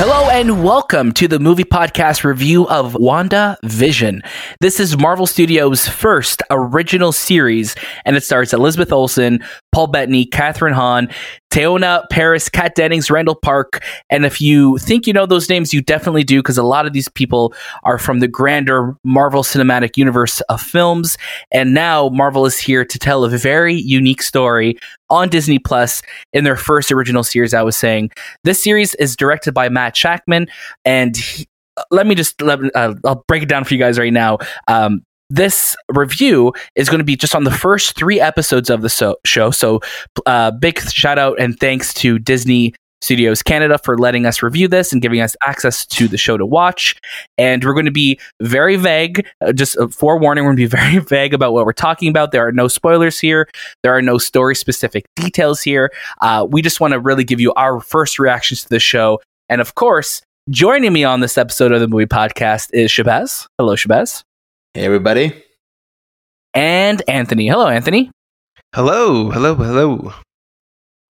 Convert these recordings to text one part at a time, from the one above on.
Hello and welcome to the movie podcast review of WandaVision. This is Marvel Studios' first original series, and it stars Elizabeth Olsen, Paul Bettany, Kathryn Hahn, Teyonah Parris, Kat Dennings, Randall Park. And if you think you know those names, you definitely do, because a lot of these people are from the grander Marvel Cinematic Universe of films. And now Marvel is here to tell a very unique story on Disney Plus in their first original series. I was saying this series is directed by Matt Shakman, and he, uh, let me just let, uh, I'll break it down for you guys right now. Um, this review is going to be just on the first three episodes of the so- show. So, uh, big shout out and thanks to Disney Studios Canada for letting us review this and giving us access to the show to watch. And we're going to be very vague, uh, just a forewarning, we're going to be very vague about what we're talking about. There are no spoilers here, there are no story specific details here. Uh, we just want to really give you our first reactions to the show. And of course, joining me on this episode of the movie podcast is Shahbaz. Hello, Shahbaz. Hey, everybody. And Anthony. Hello, Anthony. Hello, hello, hello.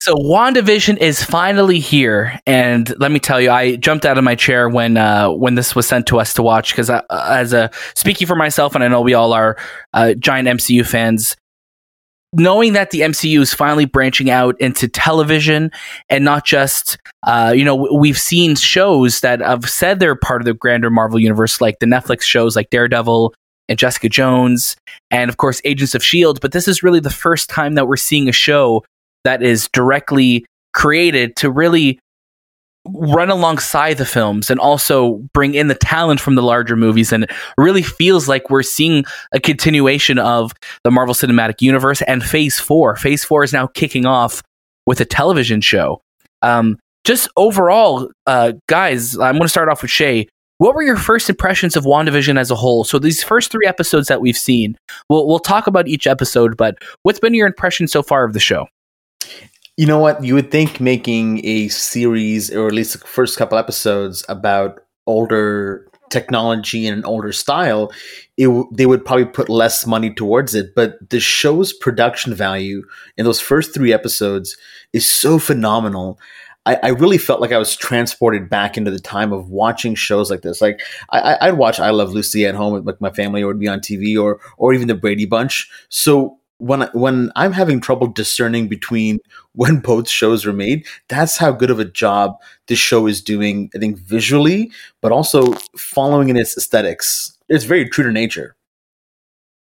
So WandaVision is finally here, and let me tell you, I jumped out of my chair when uh, when this was sent to us to watch because uh, as a speaking for myself, and I know we all are uh, giant MCU fans, knowing that the MCU is finally branching out into television and not just, uh, you know, we've seen shows that have said they're part of the grander Marvel universe, like the Netflix shows like Daredevil and Jessica Jones, and of course Agents of Shield. But this is really the first time that we're seeing a show that is directly created to really run alongside the films and also bring in the talent from the larger movies and it really feels like we're seeing a continuation of the Marvel Cinematic Universe and Phase 4. Phase 4 is now kicking off with a television show. Um, just overall, uh, guys, I'm going to start off with Shay. What were your first impressions of WandaVision as a whole? So these first three episodes that we've seen, we'll we'll talk about each episode, but what's been your impression so far of the show? You know what? You would think making a series, or at least the first couple episodes, about older technology and an older style, it, w- they would probably put less money towards it. But the show's production value in those first three episodes is so phenomenal. I, I really felt like I was transported back into the time of watching shows like this. Like I, I'd watch I Love Lucy at home with my family, or it'd be on TV, or or even the Brady Bunch. So when when I'm having trouble discerning between when both shows were made, that's how good of a job this show is doing. I think visually, but also following in its aesthetics. It's very true to nature.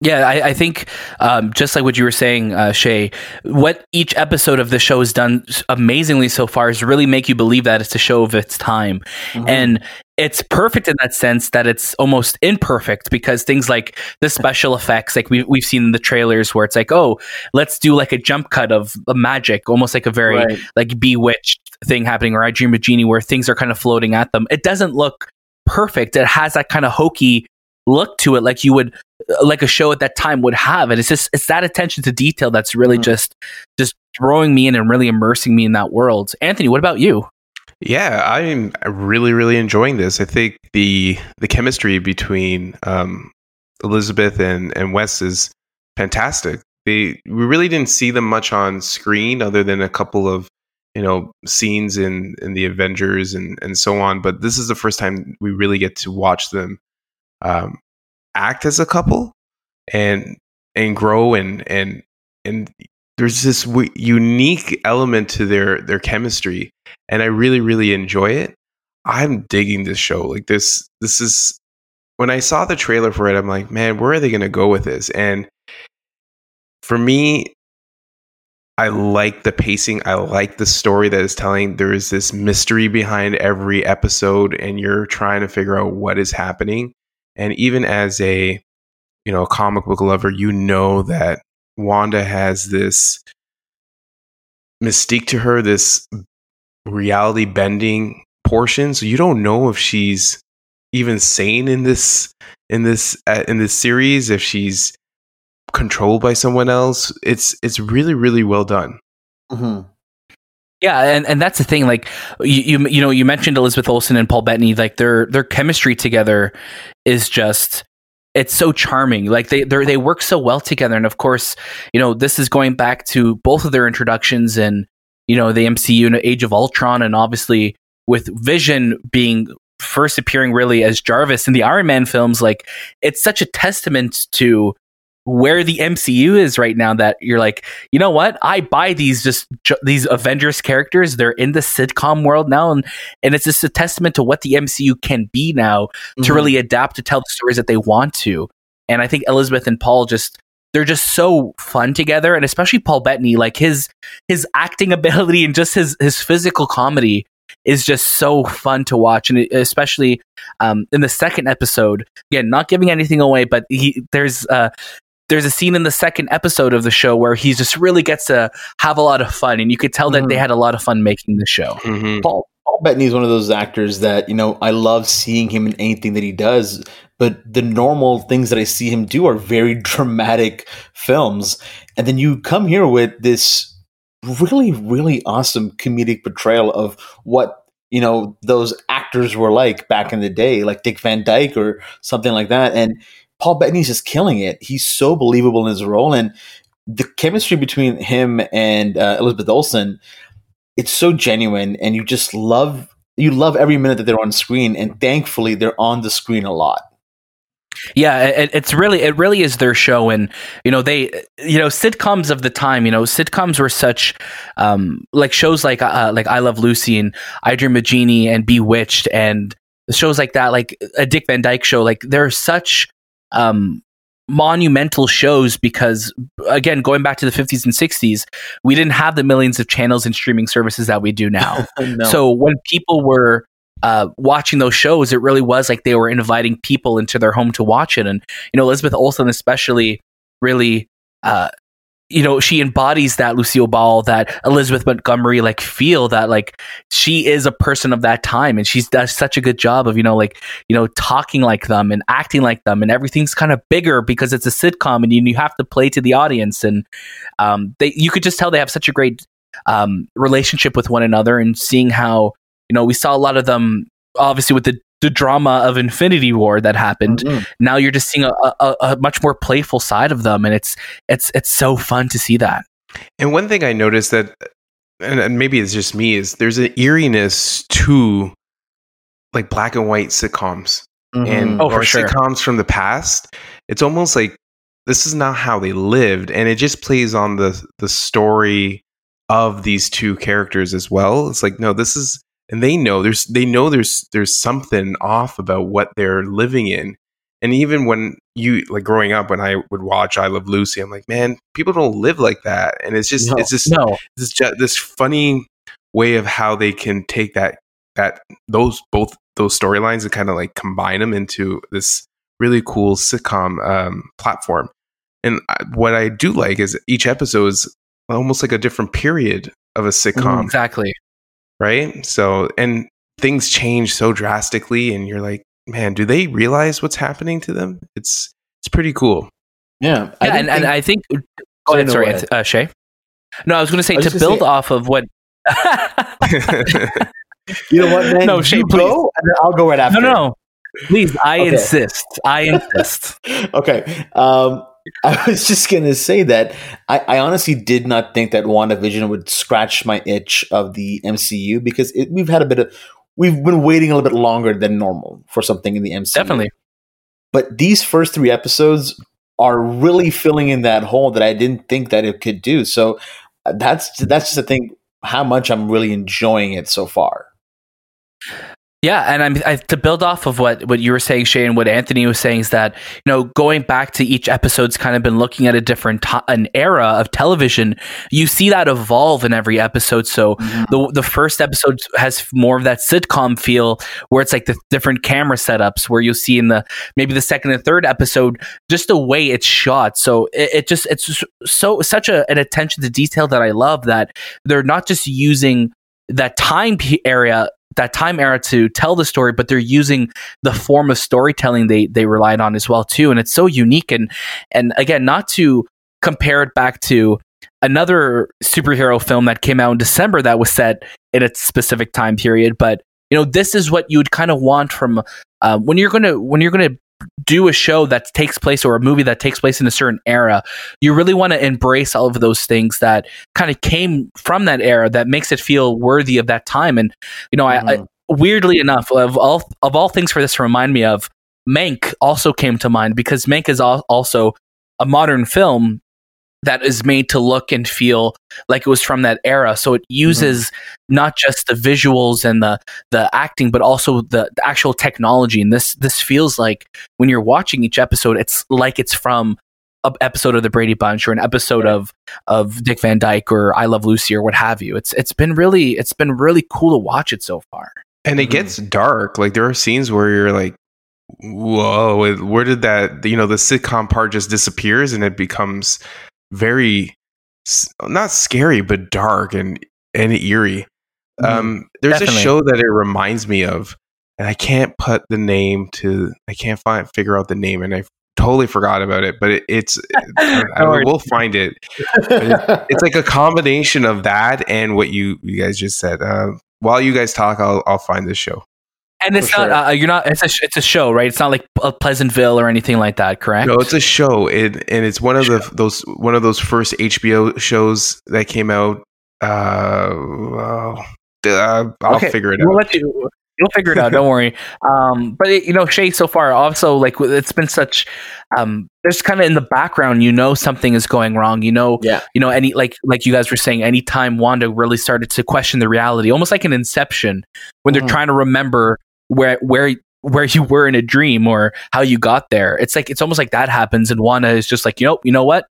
Yeah, I, I think um, just like what you were saying, uh, Shay, what each episode of the show has done amazingly so far is really make you believe that it's a show of its time. And it's perfect in that sense that it's almost imperfect because things like the special effects, like we, we've seen in the trailers where it's like, oh, let's do like a jump cut of a magic, almost like a very Right. like bewitched thing happening, or I Dream of Jeannie where things are kind of floating at them. It doesn't look perfect. It has that kind of hokey look to it like you would like a show at that time would have and it's just it's that attention to detail that's really Mhm. just just throwing me in and really immersing me in that world anthony what about you Yeah, I'm really, really enjoying this. I think the the chemistry between um, Elizabeth and and Wes is fantastic. They we really didn't see them much on screen, other than a couple of you know scenes in in the Avengers and and so on. But this is the first time we really get to watch them um, act as a couple and and grow and and and there's this w- unique element to their their chemistry and I really, really enjoy it. I'm digging this show. Like this, this is when I saw the trailer for it, I'm like, man, where are they going to go with this? And for me, I like the pacing. I like the story that is telling. There is this mystery behind every episode, and you're trying to figure out what is happening. And even as a, you know, comic book lover, you know that Wanda has this mystique to her, this reality bending portion. So you don't know if she's even sane in this in this uh, in this series, if she's controlled by someone else. It's it's really really well done. Mm-hmm. Yeah, and, and that's the thing. Like you, you you know you mentioned Elizabeth Olsen and Paul Bettany. Like their their chemistry together is just it's so charming. Like they they work so well together. And of course, you know this is going back to both of their introductions and you know the MCU and Age of Ultron, and obviously with Vision being first appearing really as Jarvis in the Iron Man films. Like it's such a testament to where the MCU is right now that you're like, you know what? I buy these just these Avengers characters. They're in the sitcom world now, and and it's just a testament to what the MCU can be now mm-hmm. to really adapt to tell the stories that they want to. And I think Elizabeth and Paul just they're just so fun together, and especially Paul Bettany, like his his acting ability and just his his physical comedy is just so fun to watch, and especially um, in the second episode. Again, not giving anything away, but he there's uh, there's a scene in the second episode of the show where he just really gets to have a lot of fun, and you could tell that mm-hmm. they had a lot of fun making the show. Mm-hmm. Paul Paul Bettany is one of those actors that you know I love seeing him in anything that he does, but the normal things that I see him do are very dramatic films, and then you come here with this really really awesome comedic portrayal of what you know those actors were like back in the day, like Dick Van Dyke or something like that, and Paul Bettany's just killing it. He's so believable in his role, and the chemistry between him and uh, Elizabeth Olsen, it's so genuine, and you just love you love every minute that they're on screen, and thankfully they're on the screen a lot. Yeah, it, it's really it really is their show, and you know they you know sitcoms of the time. You know sitcoms were such um, like shows like uh, like I Love Lucy and I Dream of Jeannie and Bewitched and shows like that, like a Dick Van Dyke show. Like they're such um, monumental shows because again going back to the 50s and 60s we didn't have the millions of channels and streaming services that we do now no. so when people were uh, watching those shows it really was like they were inviting people into their home to watch it and you know elizabeth olsen especially really uh, you know she embodies that lucille ball that elizabeth montgomery like feel that like she is a person of that time and she does such a good job of you know like you know talking like them and acting like them and everything's kind of bigger because it's a sitcom and you, you have to play to the audience and um, they you could just tell they have such a great um, relationship with one another and seeing how you know we saw a lot of them obviously with the the drama of Infinity War that happened. Mm-hmm. Now you're just seeing a, a, a, much more playful side of them, and it's it's it's so fun to see that. And one thing I noticed that, and, maybe it's just me, is there's an eeriness to like black and white sitcoms mm-hmm. and oh, for sure. sitcoms from the past. It's almost like this is not how they lived, and it just plays on the the story of these two characters as well. It's like no, this is and they know there's they know there's there's something off about what they're living in. And even when you like growing up when i would watch i love lucy i'm like man people don't live like that. And it's just no, it's just no. this just this funny way of how they can take that that those both those storylines and kind of like combine them into this really cool sitcom um, platform. And what i do like is each episode is almost like a different period of a sitcom. mm, exactly right? So, and things change so drastically, and you're like, man, do they realize what's happening to them? It's it's pretty cool. Yeah, yeah and, think, and I think. Oh, ahead, sorry, uh, Shay. No, I was going to say to build say, off of what. you know what, man? No, Shay, please. Go, I'll go right after. No, no, please. I okay. insist. I insist. okay. Um, I was just gonna say that I, I, honestly did not think that WandaVision would scratch my itch of the MCU because it, we've had a bit of we've been waiting a little bit longer than normal for something in the MCU. Definitely. But these first three episodes are really filling in that hole that I didn't think that it could do. So uh, that's that's just the thing how much I'm really enjoying it so far. Yeah, and I'm I, to build off of what what you were saying, Shay, and what Anthony was saying is that you know going back to each episode's kind of been looking at a different to- an era of television. You see that evolve in every episode. So Mm-hmm. the the first episode has more of that sitcom feel, where it's like the different camera setups. Where you'll see in the maybe the second and third episode just the way it's shot. So it, it just it's just so such a, an attention to detail that I love that they're not just using that time area that time era to tell the story but they're using the form of storytelling they they relied on as well too. And it's so unique. And and again not to compare it back to another superhero film that came out in December that was set in a specific time period. But you know this is what you'd kind of want from uh, when you're to when you're to do a show that takes place or a movie that takes place in a certain era you really want to embrace all of those things that kind of came from that era that makes it feel worthy of that time. And you know I, I mm-hmm. weirdly enough of all of all things for this to remind me of mank also came to mind because mank is al- also a modern film that is made to look and feel like it was from that era. So it mm-hmm. uses not just the visuals and the the acting, but also the, the actual technology. And this this feels like when you're watching each episode, it's like it's from an episode of the Brady Bunch or an episode of of Dick Van Dyke or I Love Lucy or what have you. It's it's been really it's been really cool to watch it so far. And it mm-hmm. gets dark. Like there are scenes where you're like, "Whoa, where did that?" You know, the sitcom part just disappears, and it becomes very not scary, but dark and and eerie. Um, there's Definitely. a show that it reminds me of, and I can't put the name to. I can't find figure out the name, and I totally forgot about it. But it, it's I, will find it. But it- it's like a combination of that and what you you guys just said. Uh, while you guys talk, I'll I'll find this show. And it's not sure. uh, you're not it's a it's a show, right? It's not like P- Pleasantville or anything like that, correct? No, it's a show, it, and it's one of the those one of those first HBO shows that came out. Uh, well, uh, I'll Okay, figure it We'll out. let you. You'll figure it out. Don't worry. Um, but it, you know, Shay, so far, also like it's been such. Um, there's kind of in the background, you know, something is going wrong. You know, Yeah. you know, any like like you guys were saying, anytime Wanda really started to question the reality, almost like an Inception, when they're Mhm. trying to remember where where where you were in a dream or how you got there. It's like it's almost like that happens, and Wanda is just like, you know, you know what.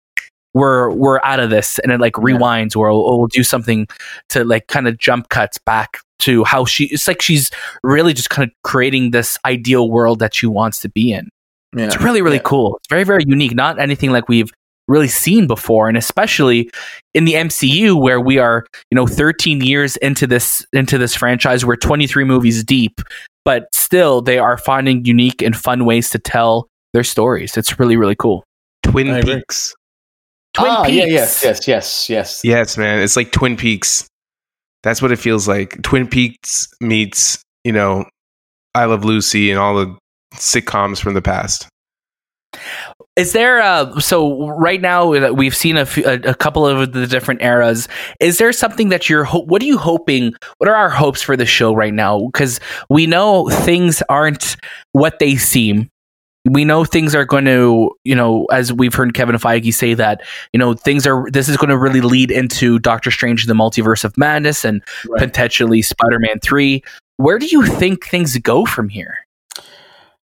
We're we're out of this, and it like rewinds, or we'll, we'll do something to like kind of jump cuts back to how she. It's like she's really just kind of creating this ideal world that she wants to be in. Yeah. It's really, really Yeah. cool. It's very, very unique. Not anything like we've really seen before, and especially in the MCU where we are, you know, 13 years into this into this franchise. We're 23 movies deep, but still they are finding unique and fun ways to tell their stories. It's really, really cool. Twin I agree. Peaks. Twin ah, yeah, Peaks. yes, yes, yes, yes. Yes, man, it's like Twin Peaks. That's what it feels like. Twin Peaks meets you know, I Love Lucy and all the sitcoms from the past. Is there uh so right now that we've seen a, a, a couple of the different eras? Is there something that you're ho- what are you hoping? What are our hopes for the show right now? Because we know things aren't what they seem. We know things are going to, you know, as we've heard Kevin Feige say that, you know, things are. This is going to really lead into Doctor Strange: The Multiverse of Madness and Right. potentially Spider-Man Three. Where do you think things go from here?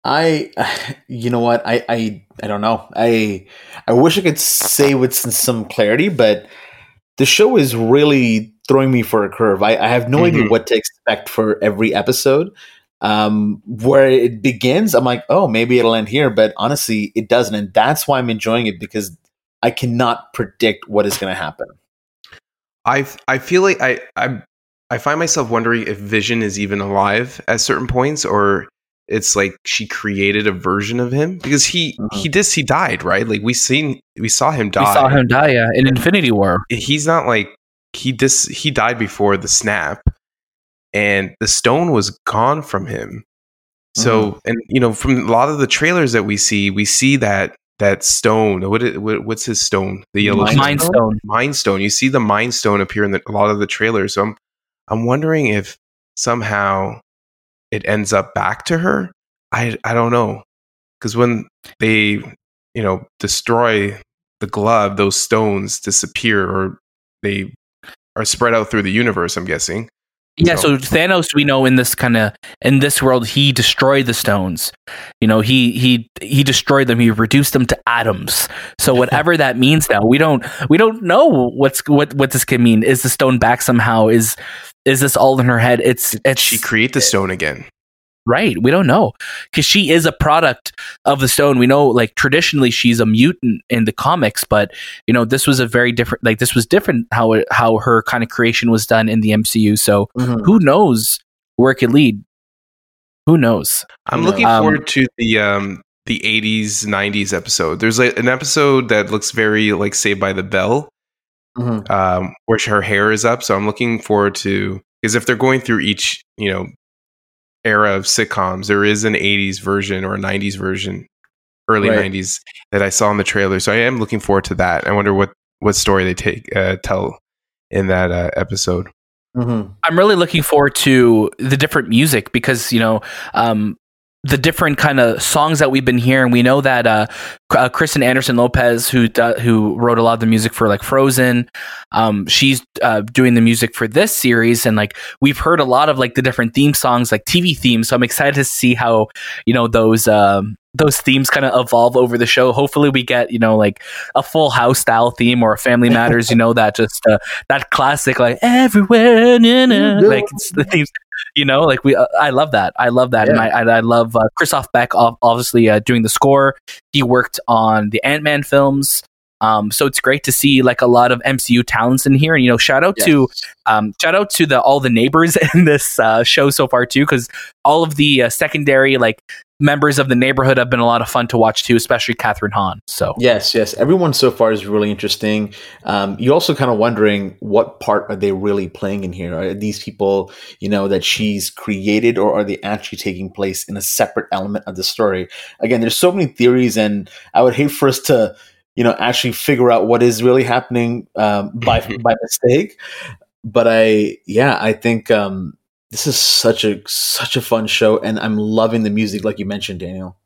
I, you know what? I, I, I don't know. I, I wish I could say with some clarity, but the show is really throwing me for a curve. I, I have no idea Mhm. what to expect for every episode. Um, where it begins, I'm like, oh, maybe it'll end here, but honestly, it doesn't, and that's why I'm enjoying it because I cannot predict what is going to happen. I I feel like I I I find myself wondering if Vision is even alive at certain points, or it's like she created a version of him because he Mhm. he this he died right. Like we seen we saw him die. We saw him die yeah, in Infinity War. He's not like he dis he died before the snap, and the stone was gone from him. So and you know from a lot of the trailers that we see, we see that that stone. What, it, what what's his stone? The yellow Mind stone? Mind Stone. Mind Stone. You see the Mind Stone appear in the, a lot of the trailers. So I'm I'm wondering if somehow it ends up back to her. I I don't know because when they you know destroy the glove, those stones disappear or they are spread out through the universe. I'm guessing. Yeah, so, Thanos, we know in this kind of in this world, he destroyed the stones. You know, he he he destroyed them. He reduced them to atoms. So whatever that means now, we don't we don't know what's what what this can mean. Is the stone back somehow? Is is this all in her head? It's it's she create the stone again. Right. We don't know because she is a product of the stone. We know, like, traditionally she's a mutant in the comics, but, you know, this was a very different, like, this was different how it, how her kind of creation was done in the MCU. So Mhm. who knows where it could lead? Who knows? I'm No. looking Um, forward to the um the 80s 90s episode. There's like an episode that looks very like Saved by the Bell, Mhm. um, where her hair is up. So I'm looking forward to because if they're going through each you know era of sitcoms, there is an 80s version or a 90s version, early Right. 90s that I saw in the trailer. So I am looking forward to that. I wonder what what story they take uh, tell in that uh, episode. Mhm. I'm really looking forward to the different music because you know um, the different kind of songs that we've been hearing. We know that uh, uh, Kristen Anderson Lopez, who do, who wrote a lot of the music for like Frozen, um, she's uh, doing the music for this series, and like we've heard a lot of like the different theme songs, like TV themes. So I'm excited to see how you know those. Um, those themes kind of evolve over the show. Hopefully, we get you know like a Full House style theme or a Family Matters. You know that just uh, that classic like everywhere, na, na, like it's the themes. You know, like we, uh, I love that. I love that, and I, I, I love uh, Christoph Beck, ob- obviously uh, doing the score. He worked on the Ant Man films, um, so it's great to see like a lot of MCU talents in here. And you know, shout out to um, shout out to the all the neighbors in this uh, show so far too, because all of the uh, secondary like members of the neighborhood have been a lot of fun to watch too, especially Kathryn Hahn. So Yes, yes. Everyone so far is really interesting. Um, you're also kind of wondering what part are they really playing in here? Are these people, you know, that she's created, or are they actually taking place in a separate element of the story? Again, there's so many theories, and I would hate for us to, you know, actually figure out what is really happening um, by by mistake. But I, yeah, I think um, this is such a such a fun show, and I'm loving the music, like you mentioned, Daniel.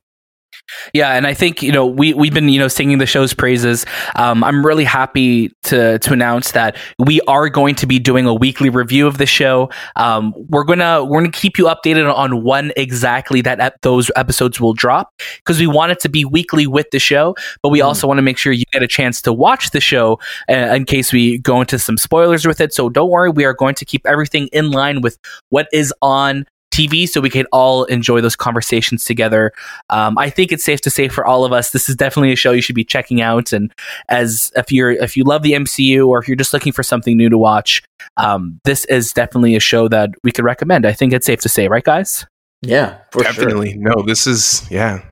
Yeah, and I think you know we we've been you know singing the show's praises. Um, I'm really happy to to announce that we are going to be doing a weekly review of the show. Um, we're gonna we're gonna keep you updated on when exactly that ep- those episodes will drop because we want it to be weekly with the show, but we also want to make sure you get a chance to watch the show uh, in case we go into some spoilers with it. So don't worry, we are going to keep everything in line with what is on TV so we can all enjoy those conversations together. Um, I think it's safe to say for all of us, this is definitely a show you should be checking out. And as if you're if you love the MCU or if you're just looking for something new to watch, um, this is definitely a show that we could recommend. I think it's safe to say, right, guys? Yeah, for sure. Definitely. No, this is yeah.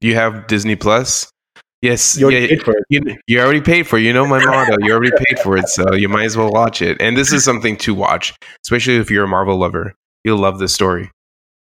You have Disney Plus. Yes, You already yeah, paid for it. You, you already paid for it. You know my motto. You already paid for it, so you might as well watch it. And this is something to watch, especially if you're a Marvel lover. You'll love this story.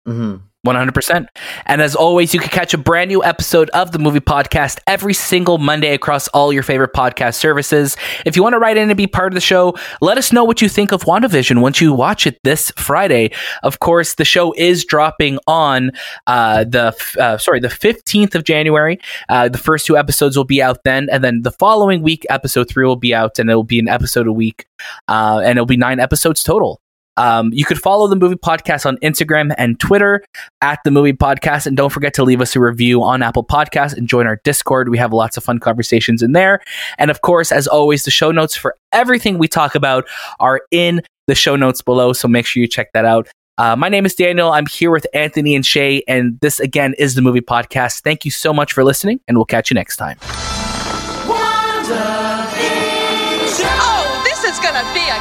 hmm 100%. And as always, you can catch a brand new episode of the movie podcast every single Monday across all your favorite podcast services. If you want to write in and be part of the show, let us know what you think of WandaVision once you watch it this Friday. Of course, the show is dropping on uh, the uh, sorry the 15th of January. Uh, the first two episodes will be out then, and then the following week, episode three will be out, and it will be an episode a week, uh, and it'll be nine episodes total. Um, you could follow the movie podcast on Instagram and Twitter at the movie podcast. And don't forget to leave us a review on Apple Podcasts and join our Discord. We have lots of fun conversations in there. And of course, as always, the show notes for everything we talk about are in the show notes below. So make sure you check that out. Uh, my name is Daniel. I'm here with Anthony and Shay, and this again is the movie podcast. Thank you so much for listening, and we'll catch you next time. Oh, this is gonna be a gas!